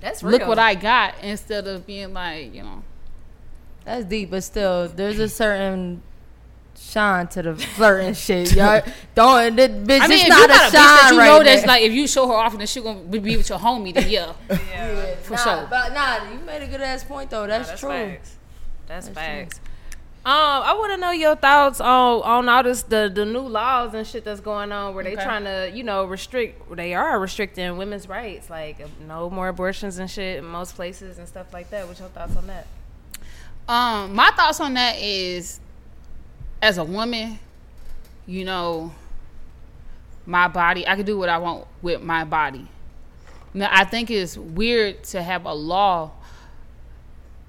That's real. look what I got instead of being like, you know. That's deep, but still, there's a certain shine to the flirting shit. Y'all don't, that bitch, I mean, it's if not you got a bitch shine that you right know that's there. like, if you show her off and then she gonna be with your homie, then yeah, yeah, for nah, sure. But nah, you made a good ass point though. That's, that's true. facts. That's, That's facts. Um, I want to know your thoughts on on all this the the new laws and shit that's going on where they Okay. trying to you know restrict they are restricting women's rights like uh, no more abortions and shit in most places and stuff like that. What's your thoughts on that? Um, my thoughts on that is, as a woman, you know, my body, I can do what I want with my body. Now, I think it's weird to have a law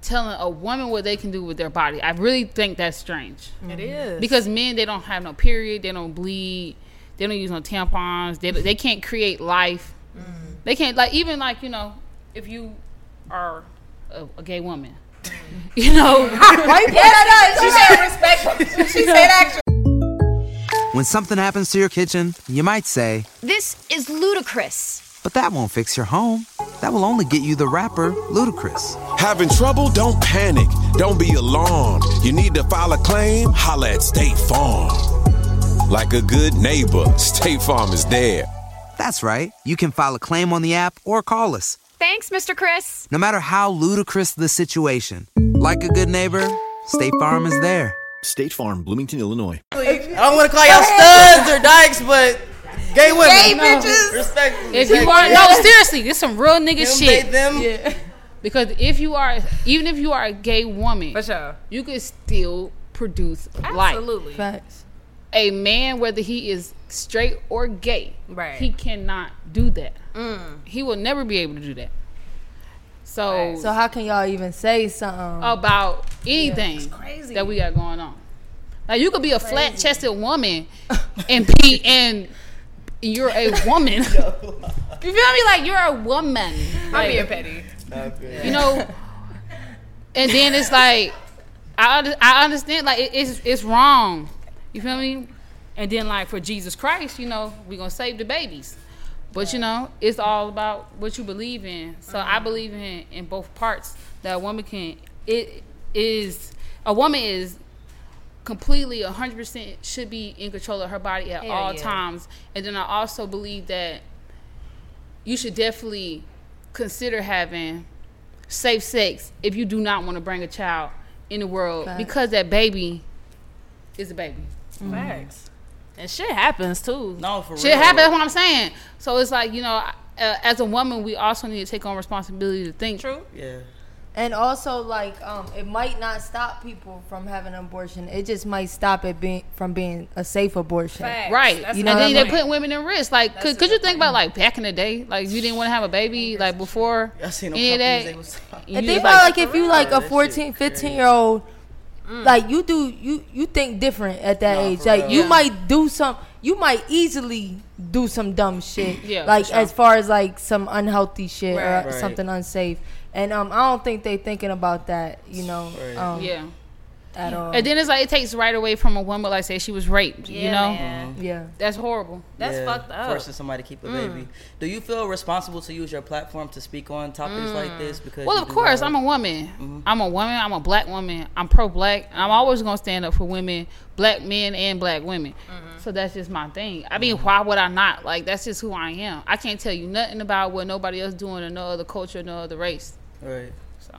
telling a woman what they can do with their body. I really think that's strange. It mm-hmm. is Because men, they don't have no period, they don't bleed, they don't use no tampons, they, they can't create life. Mm-hmm. They can't, like, even like, you know, if you are a, a gay woman, mm. you know. Why you put that up? she said respectful. she said actually. When something happens to your kitchen, you might say, This is ludicrous. but that won't fix your home. That will only get you the rapper, Ludacris. Having trouble? Don't panic. Don't be alarmed. You need to file a claim? Holla at State Farm. Like a good neighbor, State Farm is there. That's right. You can file a claim on the app or call us. Thanks, Mr. Chris. No matter how ludicrous the situation, like a good neighbor, State Farm is there. State Farm, Bloomington, Illinois. I don't want to call y'all studs or dykes, but gay women. Gay No. bitches. Respectfully. if you are no seriously this some real nigga Them, shit they, them. because if you are even if you are a gay woman For sure. you can still produce life Absolutely. Facts. a man whether he is straight or gay Right. he cannot do that Mm. he will never be able to do that so, So how can y'all even say something? about anything crazy. that we got going on like you could be a flat-chested woman and be and you're a woman. You feel me? Like you're a woman. I'm Like, being petty. you know and then it's like i, I understand like it, it's, it's wrong. You feel me? And then like for jesus christ you know we're gonna save the babies. But you know it's all about what you believe in. So i believe in in both parts that a woman can it is a woman is completely 100% should be in control of her body at Hell all yeah. times and then i also believe that you should definitely consider having safe sex if you do not want to bring a child in the world Facts. because that baby is a baby. Facts. And shit happens too. No, for Shit real. happens. That's what I'm saying. So it's like you know, uh, as a woman, we also need to take on responsibility to think. True. Yeah. And also, like, um, it might not stop people from having an abortion. It just might stop it being from being a safe abortion. Facts. Right, That's You you know know, what and then they put women in risk. Like, That's could, could you good think about like back in the day, like you didn't want to have a baby, like before I seen them any of that. they was- you And think about like if you like a That 14, 15 year old, like you do, you you think different at that Nah, age. Like real. you Yeah. might do some, you might easily do some dumb shit. Yeah, like sure. as far as like some unhealthy shit Right. or Right. something unsafe. And um, I don't think they thinking about that. You know, Right. um, yeah. at all. And then it's like it takes right away from a woman, like say she was raped. you Yeah, know, man. Mm-hmm. yeah. that's horrible. That's Yeah, fucked up. Forcing somebody to keep a mm. baby. Do you feel responsible to use your platform to speak on topics like mm. this? Because Well, of course, I'm a woman. Mm-hmm. I'm a woman. I'm a black woman. I'm pro-black. I'm always gonna stand up for women, black men, and black women. Mm-hmm. So that's just my thing. I mean, why would I not? Like, that's just who I am. I can't tell you nothing about what nobody else doing or no other culture, no other race. Right. So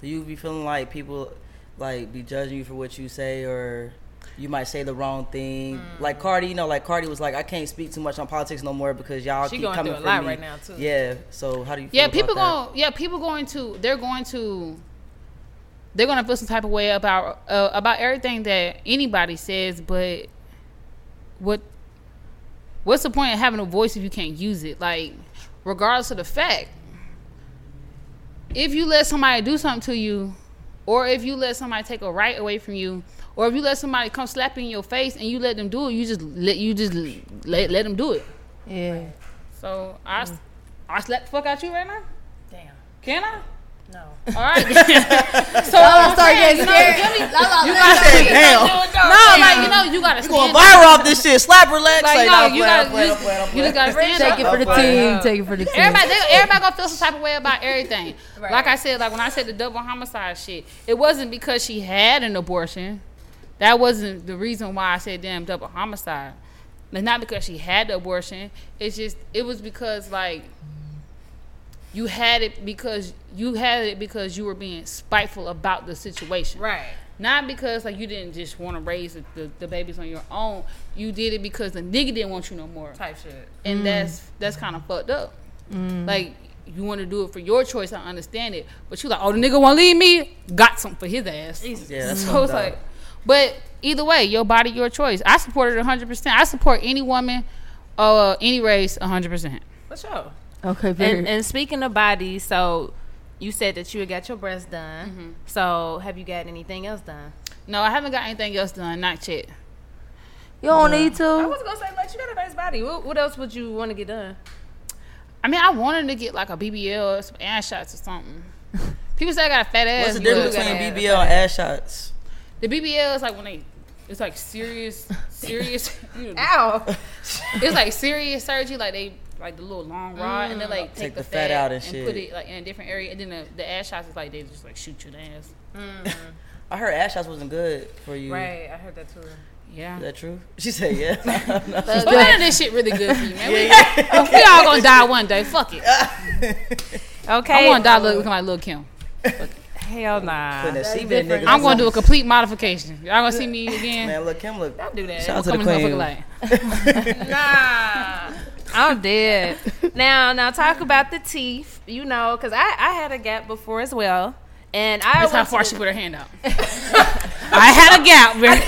Do you be feeling like people like be judging you for what you say, or you might say the wrong thing? Mm. Like Cardi, you know, like Cardi was like, I can't speak too much on politics no more because y'all She keep going coming through a for lot me. right now, too. Yeah. So how do you? Feel yeah, about people that? going. Yeah, people going to. They're going to. They're gonna feel some type of way about uh, about everything that anybody says, but what what's the point of having a voice if you can't use it? Like, regardless of the fact, if you let somebody do something to you, or if you let somebody take a right away from you, or if you let somebody come slap you in your face and you let them do it, you just let you just let let them do it. Yeah. So I I slap the fuck out you right now. Damn. Can I? No. All right. so Lala I'm saying, getting you know, scared. you feel me? Lala, You gotta said, say, "Damn." No, like you no, you gotta We going viral off this shit. Slap relax. Like, Like, no, I'm you gotta, you, I'm playing, I'm you just gotta stand Take it for the team. Take it for the team. Everybody, they, everybody gonna feel some type of way about everything. Like I said, like when I said the double homicide shit, it wasn't because she had an abortion. That wasn't the reason why I said damn double homicide. It's not because she had the abortion. It's just it was because like you had it because you had it because you were being spiteful about the situation. Right. Not because like you didn't just want to raise the, the, the babies on your own. You did it because the nigga didn't want you no more. Type shit. And Mm. that's that's kind of fucked up. Mm. Like you want to do it for your choice. I understand it, but you like, oh, the nigga want to leave me. Got something for his ass. Yeah, that's so it's fucked like, but either way, your body, your choice. I support it 100. percent I support any woman, uh, any race, 100. percent For sure. Okay, very. And, and speaking of bodies, so you said that you had got your breast done. Mm-hmm. So have you got anything else done? No, I haven't got anything else done. Not yet. You don't need to. I was gonna say, like, you got a nice body. What, what else would you want to get done? I mean, I wanted to get like a BBL or some ass shots or something. People say I got a fat ass. What's the but- difference between BBL and ass shots? The BBL is like when they, it's like serious, serious. you know, Ow! it's like serious surgery. Like they, like the little long rod, and they mm. like take, Take the, the fat out and shit. put it like in a different area. And then the, the ass shots is like they just like shoot you in the ass. Mm-hmm. I heard ass shots wasn't good for you. Right, I heard that too. Yeah. Is that true? She said yeah. No. But none of this shit really good for you, man. we, we all gonna die one day. Fuck it. Okay. I want to die look- looking like Lil Kim. Hell nah. Putting a semen in niggas. I'm gonna do a complete modification. Y'all gonna see me again? Man, look, Kim look. Don't do that. Shout out to Come the in queen. like. nah. I'm dead. Now, now talk about the teeth. You know, because I, I had a gap before as well, and I That's how far the- she put her hand out. I had a gap very-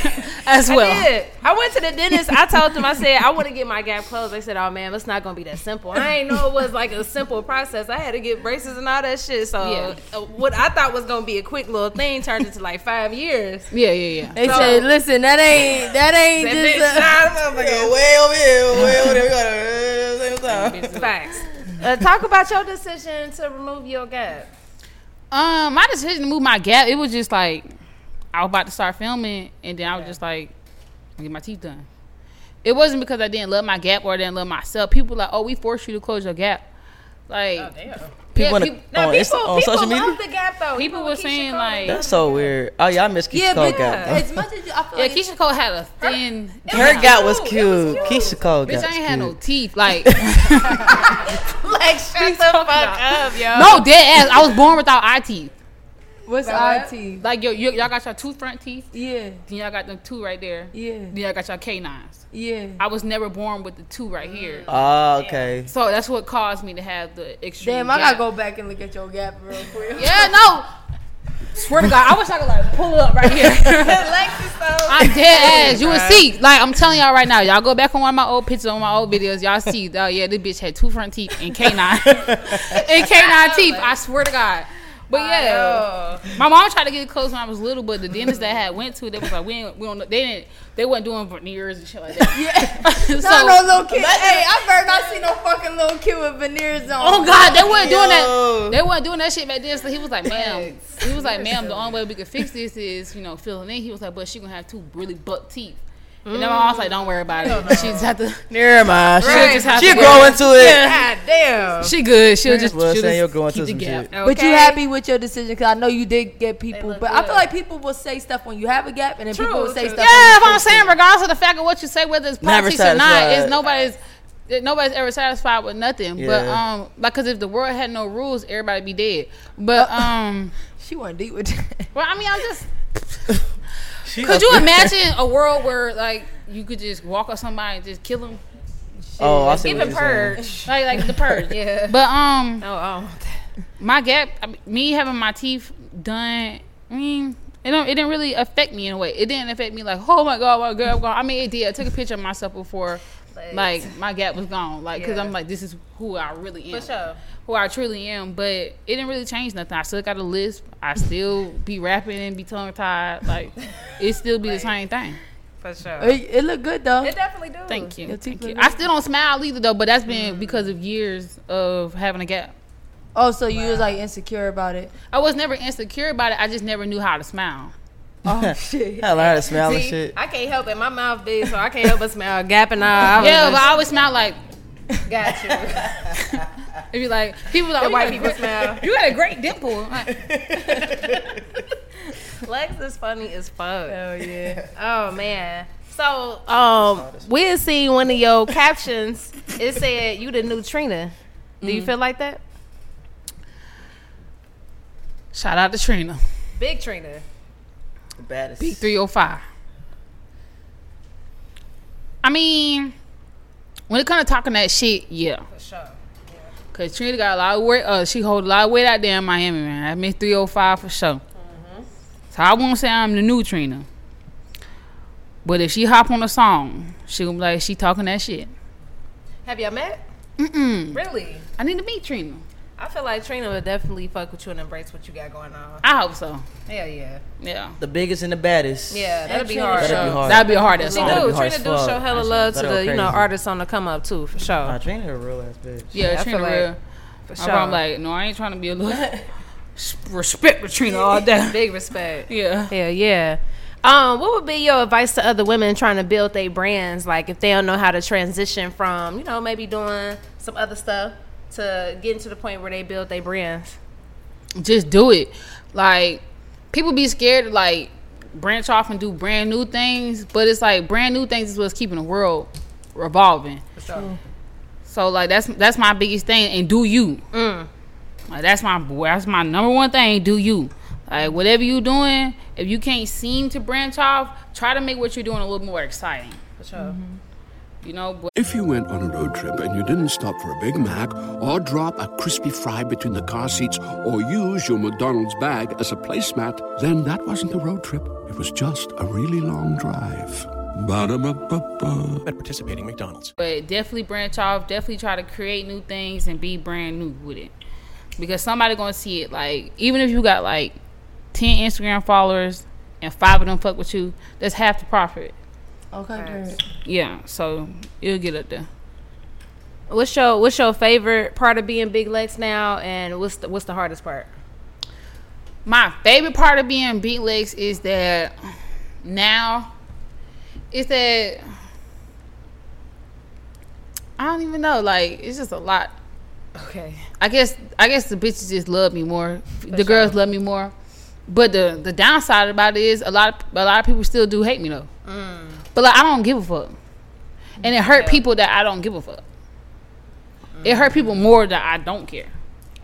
as well. I did. I went to the dentist. I told them, I said, I want to get my gap closed. They said, oh man, it's not going to be that simple. I ain't know it was like a simple process. I had to get braces and all that shit. So Yeah. uh, what I thought was going to be a quick little thing turned into like five years. Yeah, yeah, yeah. They So- said, listen, that ain't that ain't That just. bitch a- shot Motherfucker, way over here, way over there. We gotta. Uh, same time. Facts. Uh, talk about your decision to remove your gap. Um, my decision to move my gap, it was just like I was about to start filming, and then I was just like, get my teeth done. It wasn't because I didn't love my gap or I didn't love myself. People like, oh, we forced you to close your gap. Like, People on the- peop- on Insta- on social media? love the gap though. People were saying like, That's so weird. Oh yeah, I miss Keyshia Yeah, Cole gap. though. as much as you, I feel yeah, like Keyshia Cole had a thin. Her gap was cute. Keyshia Cole Bitch, gap I was ain't had no teeth. Like, like shut the fuck up, yo. no dead ass. I was born without eye teeth. what's About what? IT? Like, yo, you, y'all got your two front teeth. Yeah, Then y'all got them two right there. yeah, Then y'all got your canines. yeah. I was never born with the two right here. Oh, okay. So that's what caused me to have the extreme. Damn, I gap. gotta go back and look at your gap real quick. Yeah, no. Swear to God, I wish I could like pull up right here. I'm dead ass. You would see. Like I'm telling y'all right now, y'all go back on one of my old pictures, on my old videos, y'all see. Oh yeah, this bitch had two front teeth and canine, and canine teeth. I swear to God. But yeah, my mom tried to get it closed when I was little, but the dentist that I had went to, they was like, we ain't, we don't, they didn't, they wasn't doing veneers and shit like that. Yeah. so, no, no little kid. Hey, I better not see no fucking little kid with veneers on. Oh God, they weren't doing Yo. that. They weren't doing that shit back then. So he was like, "Ma'am," he was like, "Ma'am, the only way we could fix this is, you know, filling in." He was like, "But she gonna have two really buck teeth." And then my mom was like, "Don't worry about it. She just have to. Never mind. She'll She, just have she to grow into it. God damn. She good. She'll just, Well, she'll saying you'll just grow keep into the gap." shit. But you Okay. happy with your decision? Because I know you did get people, look but I feel like people will say stuff when you have a gap, and then people will say true. stuff. Yeah, when if I'm saying, it. regardless of the fact of what you say, whether it's Never politics or not, satisfied. it's nobody's. Nobody's ever satisfied with nothing, but um, like, cause if the world had no rules, everybody be dead. But um, she went deep with that. well, I mean, I'm just She Could you imagine a world where like you could just walk up somebody and just kill them? Oh, I see Give what him you're purge. Like like the purge. Yeah. But um, Oh, oh. my gap, I mean, me having my teeth done, I mean, it don't, it didn't really affect me in a way. It didn't affect me like, oh my god, my gap gone. I mean, it did. I took a picture of myself before, like my gap was gone. Like, cause Yeah. I'm like, this is who I really am. For sure. Who I truly am, but it didn't really change nothing. I still got a lisp. I still be rapping and be tongue tied. Like, it still be the same thing. For sure. It, it looked good though. It definitely do. Thank you. Thank you. I still don't smile either though, but that's been mm-hmm. because of years of having a gap. Oh, so you was like insecure about it? I was never insecure about it. I just never knew how to smile. Oh shit! I learned to smell and shit. I can't help it. My mouth big, so I can't help but smell gap and all. I Yeah, just- but I always smell like. got you. If you like, people like The "Oh, white people great- smell. You got a great dimple. Like, Lex is funny as fuck. Hell yeah! Oh man. So um, we had seen one of your captions. It said you the new Trina. Do Mm. you feel like that? Shout out to Trina. Big Trina. The baddest. Big 305. I mean, when it comes to talking that shit, yeah. For sure. Cause Trina got a lot of weight. Uh, she hold a lot of weight out there in Miami, man. I mean, 305 for sure. So I won't say I'm the new Trina. But if she hop on a song, she gonna be like, she talking that shit. Have y'all met? Mm-mm. Really? I need to meet Trina. I feel like Trina would definitely fuck with you and embrace what you got going on. I hope so. Hell yeah. Yeah. The biggest and the baddest. Yeah, that'd be hard. That'd be hard. That'd be hard as She fuck. Do. hard Trina do fuck. show hella That shit- love to that'll the you know crazy. artists on the come up too, for sure. Nah, Trina a real ass bitch. Yeah, I Trina feel like- real. For sure. I'm like, no, I ain't trying to be a little respect with Trina all day. Big respect. Yeah. Hell yeah. Um, what would be your advice to other women trying to build their brands? Like if they don't know how to transition from, you know, maybe doing some other stuff to getting to the point where they build their brands. just do it. Like people be scared to like branch off and do brand new things, but it's like brand new things is what's keeping the world revolving. So like that's that's my biggest thing. And do you? Mm. Like that's my that's my number one thing. Do you? Like whatever you doing, if you can't seem to branch off, try to make what you're doing a little more exciting. For sure. You know, but If you went on a road trip and you didn't stop for a Big Mac or drop a crispy fry between the car seats or use your McDonald's bag as a placemat, then that wasn't a road trip. It was just a really long drive. Ba-da-ba-ba-ba. At participating McDonald's. but definitely branch off. Definitely try to create new things and be brand new with it. Because somebody gonna see it. Like even if you got like ten Instagram followers and five of them fuck with you, that's half the profit. Okay, great. Yeah, so you'll get up there. What's your what's your favorite part of being Big Lex now and what's the what's the hardest part? My favorite part of being Big Lex is that now is that I don't even know. Like it's just a lot. Okay. I guess I guess the bitches just love me more. the girls love me more. But the the downside about it is a lot of, a lot of people still do hate me though. Mm. But like I don't give a fuck. And it hurt people that I don't give a fuck. It hurt people mm. more that I don't care.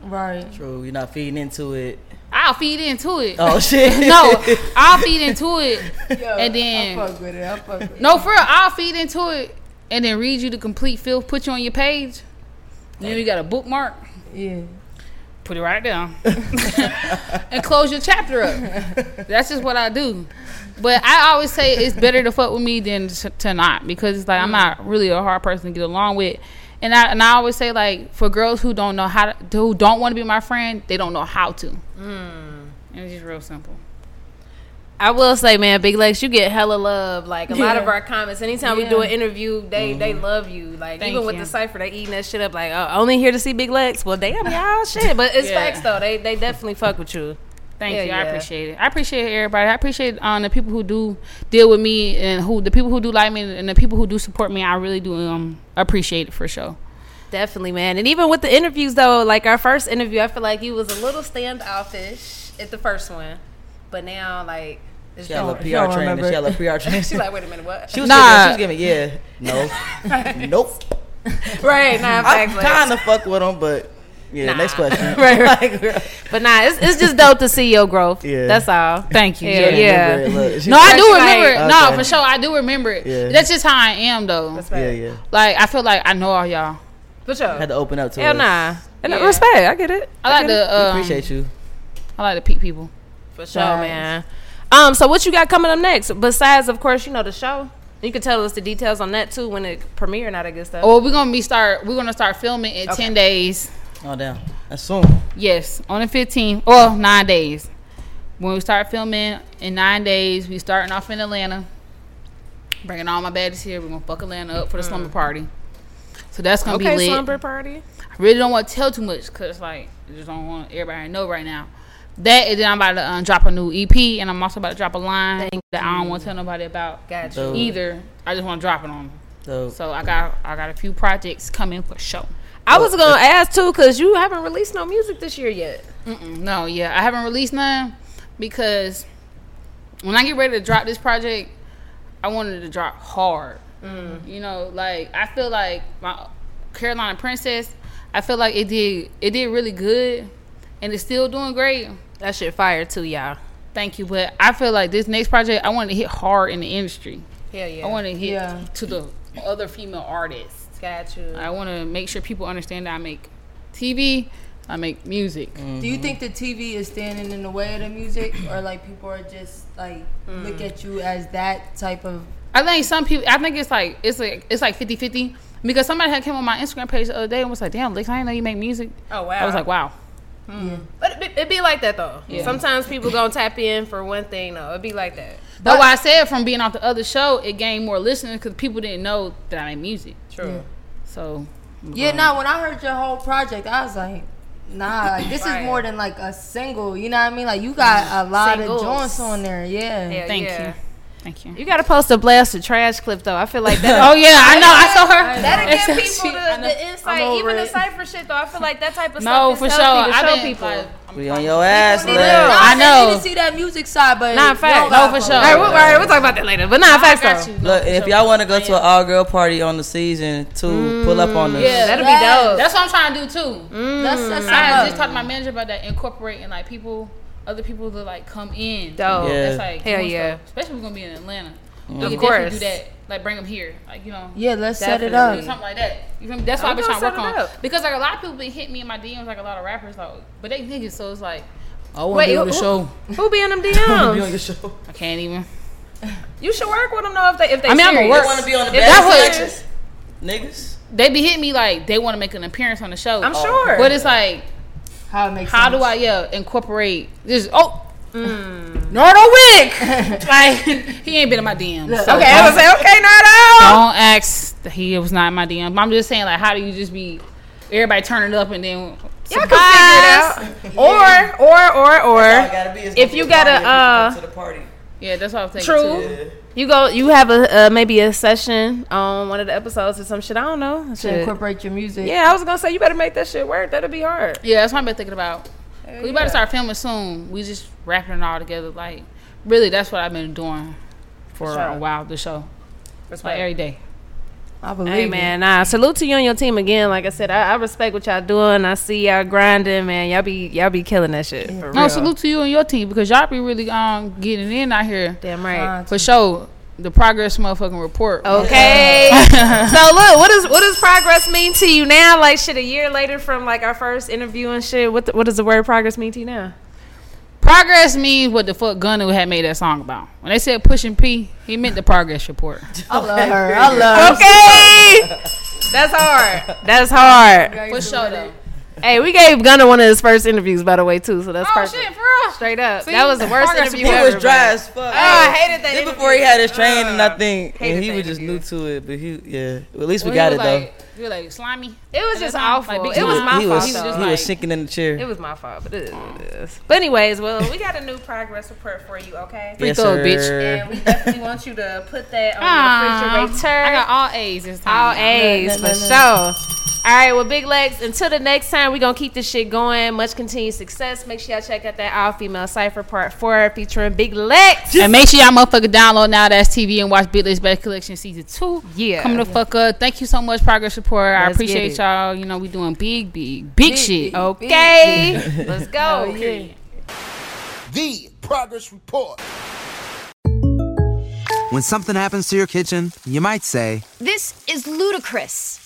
Right. True, you're not feeding into it. I'll feed into it. Oh, shit. no, I'll feed into it, Yo, and then I fuck with it. I fuck with no, for real, I'll feed into it, and then read you the complete filth, put you on your page. Then know, you got a bookmark. Yeah. Put it right down, and close your chapter up. That's just what I do. But I always say it's better to fuck with me than to, to not because it's like I'm not really a hard person to get along with. And I and I always say like for girls who don't know how to who don't want to be my friend, they don't know how to. And it's just real simple. I will say, man, Big Lex, you get hella love. Like a lot of our comments, anytime we do an interview, they they mm-hmm. love you. Like Thank even with the cipher, they eating that shit up. Like oh, only here to see Big Lex. Well, damn y'all, shit. But it's Yeah. facts though. They they definitely fuck with you. Thank Hell you. I appreciate it. I appreciate everybody. I appreciate um, the people who do deal with me and who the people who do like me and the people who do support me. I really do um appreciate it for sure. Definitely, man. And even with the interviews though, like our first interview, I feel like you was a little standoffish at the first one, but now like. It's She had a little going- PR training. She had a PR training. She's like, wait a minute, what? She was Nah. giving, she was giving, yeah, no, nope. right, nah, I facts, Lex. kind of fuck with them, but yeah. Nah. Next question. right, right. but nah, it's, it's just dope to see your growth. Yeah. That's all. Thank you. Yeah, Yeah. yeah. Look. No, I do remember like- it. No, Okay. for sure, I do remember it. Yeah. That's just how I am, though. Yeah, yeah. Like I feel like I know all y'all. For sure. Had to open up to Hell us. nah. And Yeah. respect, I get it. I like to. Um, Appreciate you. I like to peep people. For sure, man. Um, so what you got coming up next? Besides, of course, you know the show. You can tell us the details on that too when it premiere and all that good stuff. Well, we're gonna be start. We're gonna start filming in Okay. ten days. Oh damn, that's soon. Yes, on the 15th. Well, nine days. When we start filming in nine days, we starting off in Atlanta. Bringing all my baddies here. We're gonna fuck Atlanta up for the slumber party. So that's gonna okay, be lit. slumber party. I really don't want to tell too much because like I just don't want everybody to know right now. That and then I'm about to um, drop a new EP, and I'm also about to drop a line that I don't want to tell nobody about Gotcha. Either. I just want to drop it on them. Dope. So I got I got a few projects coming for show. I was gonna ask too, cause you haven't released no music this year yet. Mm-mm, no, yeah, I haven't released none because when I get ready to drop this project, I wanted to drop hard. Mm. You know, like I feel like my Carolina Princess, I feel like it did it did really good, and it's still doing great. That shit fire too, y'all. Thank you, but I feel like this next project, I want to hit hard in the industry. Hell yeah. I want to hit Yeah. to the other female artists. Got you. I want to make sure people understand that I make TV, I make music. Mm-hmm. Do you think the TV is standing in the way of the music, or like people are just like mm. look at you as that type of? I think some people. I think it's like it's like it's like 50-50. because somebody had came on my Instagram page the other day and was like, "Damn, Lex, I didn't know you make music." Oh wow. I was like, "Wow." Hmm. But it, be- it be like that though. Yeah. Sometimes people gonna tap in for one thing though. It'd be like that. But why I said from being off the other show, it gained more listeners because people didn't know that I made music. True. So. Yeah, no. When I heard your whole project, I was like, nah, like this Right. is more than like a single. You know what I mean? Like you got a lot Singles. of joints on there. Yeah. Hell Thank yeah. you. Thank you. You gotta post a blast or trash clip though. I feel like that. Oh yeah, I know. I saw her. That'll give people the, know. the insight, over even the it. cipher shit though. I feel like that type of No, stuff for is sure. healthy to I've show been, people. like, We on your ass, People Lex. need to- nah, I know. need to see that music side, but Nah, you facts. No, for sure. All it. right, we'll, all right, we'll talk about that later. But nah, I facts though. you. Look, and if y'all want to go to an all girl party on the season two, pull up on us. Yeah, That'll Yes. be dope. That's what I'm trying to do too. Mm. Let's set I had just up. talked to my manager about that, incorporating like people, other people to like come in. Dope. Yeah. That's like Hell yeah. stuff. Especially if we're gonna be in Atlanta. Of We can definitely course. do that. Like bring them here. Like you know. Yeah, let's set it up. Something like that. You feel me? That's what I'm I've been trying gonna work on. up. Because like a lot of people been hitting me in my DMs, like a lot of rappers, like, but they niggas, so it's like, I want Wait, to be on who- the show. Who be in them Be on DMs? your show. I can't even. You should work with them though if they if they I mean, I'ma work. They want to be on the If bad they selections. Niggas. They be hitting me like they want to make an appearance on the show. I'm oh, sure. But it's like, How it makes how sense. do I yeah incorporate this? Oh. Mm. Nardo Wick, like he ain't been in my DMs. So Okay, I was say okay, Nardo. don't ask he was not in my DM. I'm just saying like, how do you just be everybody turning up and then Y'all can figure it out. Or or or or All it gotta be is if you be a gotta uh to the party. Yeah, that's what I'm thinking True. too. you go you have a uh, maybe a session on one of the episodes or some shit. I don't know. to incorporate your music? Yeah, I was gonna say you better make that shit work. That'll be hard. Yeah, that's what I've been thinking about. We about to start filming soon. We just wrapping it all together. Like, really, that's what I've been doing for sure. a while. The show, it's like every day. I believe Hey man, nah. Salute to you and your team again. Like I said, I, I respect what y'all doing. I see y'all grinding, man. Y'all be y'all be killing that shit. For No, real. salute to you and your team because y'all be really um getting in out here Damn right. for sure. The progress motherfucking report. Okay. so look, what does what does progress mean to you now? Like shit, a year later from like our first interview and shit. What the, what does the word progress mean to you now? Progress means what the fuck Gunna had made that song about. When they said pushing P, he meant the progress report. I love her. I love her. Okay. That's hard. That's hard. For sure though. Hey, we gave Gunna one of his first interviews, by the way, too. So that's Oh perfect. shit, for real. Straight up. See? that was the worst Progress interview He was dry as fuck. Oh, I hated that This before he had his training, I uh, think, and he was just interview. new to it. But he, yeah, well, at least we When got it was though. like, You were like slimy. It was At just awful. Like, it Time? was my he fault. was, He was he like- was sinking in the chair. It was my fault, but it is what it is. But anyways, well, we got a new progress report for you, okay? Yes, throw, sir. bitch. And we definitely want you to put that on the refrigerator. I got all A's this time. All A's for sure. All right, well, Big Lex. Until the next time, we're gonna keep this shit going. Much continued success. Make sure y'all check out that all female cipher part four featuring Big Lex. And make sure y'all motherfucker download now that's TV and watch Big Lex Best Collection season two. Yeah. Coming the fuck up. Thank you so much, Progress Report. I Let's get appreciate y'all. You know, we doing big, big, big, shit. Okay, let's go. The Progress Report. When something happens to your kitchen, you might say, This is ludicrous.